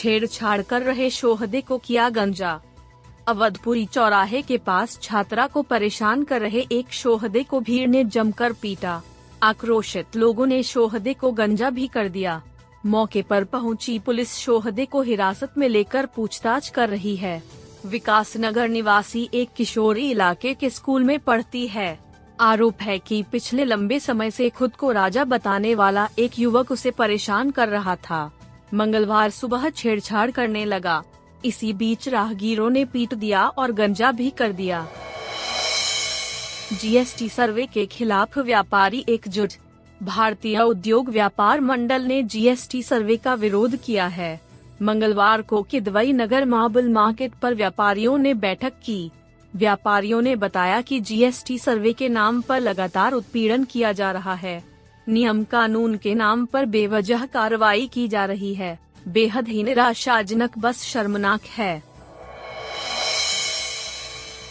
छेड़छाड़ कर रहे शोहदे को किया गंजा। अवधपुरी चौराहे के पास छात्रा को परेशान कर रहे एक शोहदे को भीड़ ने जमकर पीटा। आक्रोशित लोगों ने शोहदे को गंजा भी कर दिया। मौके पर पहुँची पुलिस शोहदे को हिरासत में लेकर पूछताछ कर रही है। विकास नगर निवासी एक किशोरी इलाके के स्कूल में पढ़ती है। आरोप है कि पिछले लंबे समय से खुद को राजा बताने वाला एक युवक उसे परेशान कर रहा था। मंगलवार सुबह छेड़छाड़ करने लगा। इसी बीच राहगीरों ने पीट दिया और गंजा भी कर दिया। जीएसटी सर्वे के खिलाफ व्यापारी एकजुट। भारतीय उद्योग व्यापार मंडल ने जीएसटी सर्वे का विरोध किया है। मंगलवार को किदवई नगर मार्बल मार्केट पर व्यापारियों ने बैठक की। व्यापारियों ने बताया कि जीएसटी सर्वे के नाम पर लगातार उत्पीड़न किया जा रहा है। नियम कानून के नाम पर बेवजह कार्रवाई की जा रही है। बेहद ही निराशाजनक बस शर्मनाक है।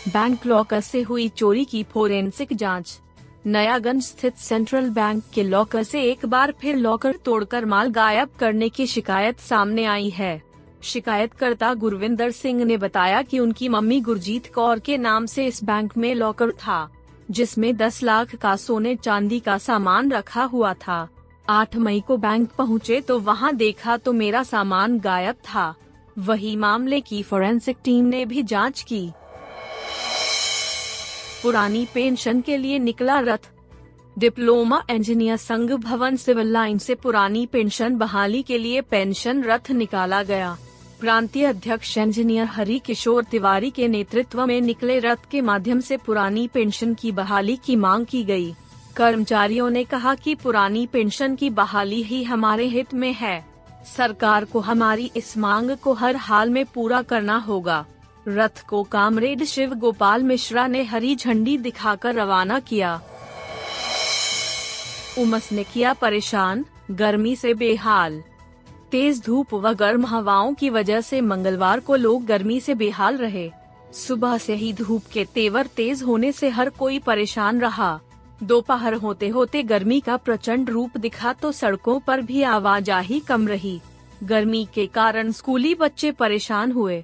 बैंक लॉकर से हुई चोरी की फोरेंसिक जाँच। नयागंज स्थित सेंट्रल बैंक के लॉकर से एक बार फिर लॉकर तोड़कर माल गायब करने की शिकायत सामने आई है। शिकायतकर्ता गुरविंदर सिंह ने बताया कि उनकी मम्मी गुरजीत कौर के नाम से इस बैंक में लॉकर था। जिसमें 10 लाख का सोने चांदी का सामान रखा हुआ था। 8 मई को बैंक पहुँचे तो वहाँ देखा तो मेरा सामान गायब था। वही मामले की फोरेंसिक टीम ने भी जाँच की। पुरानी पेंशन के लिए निकला रथ। डिप्लोमा इंजीनियर संघ भवन सिविल लाइन से पुरानी पेंशन बहाली के लिए पेंशन रथ निकाला गया। प्रांतीय अध्यक्ष इंजीनियर हरि किशोर तिवारी के नेतृत्व में निकले रथ के माध्यम से पुरानी पेंशन की बहाली की मांग की गई। कर्मचारियों ने कहा कि पुरानी पेंशन की बहाली ही हमारे हित में है। सरकार को हमारी इस मांग को हर हाल में पूरा करना होगा। रथ को कामरेड शिव गोपाल मिश्रा ने हरी झंडी दिखाकर रवाना किया। उमस ने किया परेशान, गर्मी से बेहाल। तेज धूप व गर्म हवाओं की वजह से मंगलवार को लोग गर्मी से बेहाल रहे। सुबह से ही धूप के तेवर तेज होने से हर कोई परेशान रहा। दोपहर होते होते गर्मी का प्रचंड रूप दिखा तो सड़कों पर भी आवाजाही कम रही। गर्मी के कारण स्कूली बच्चे परेशान हुए।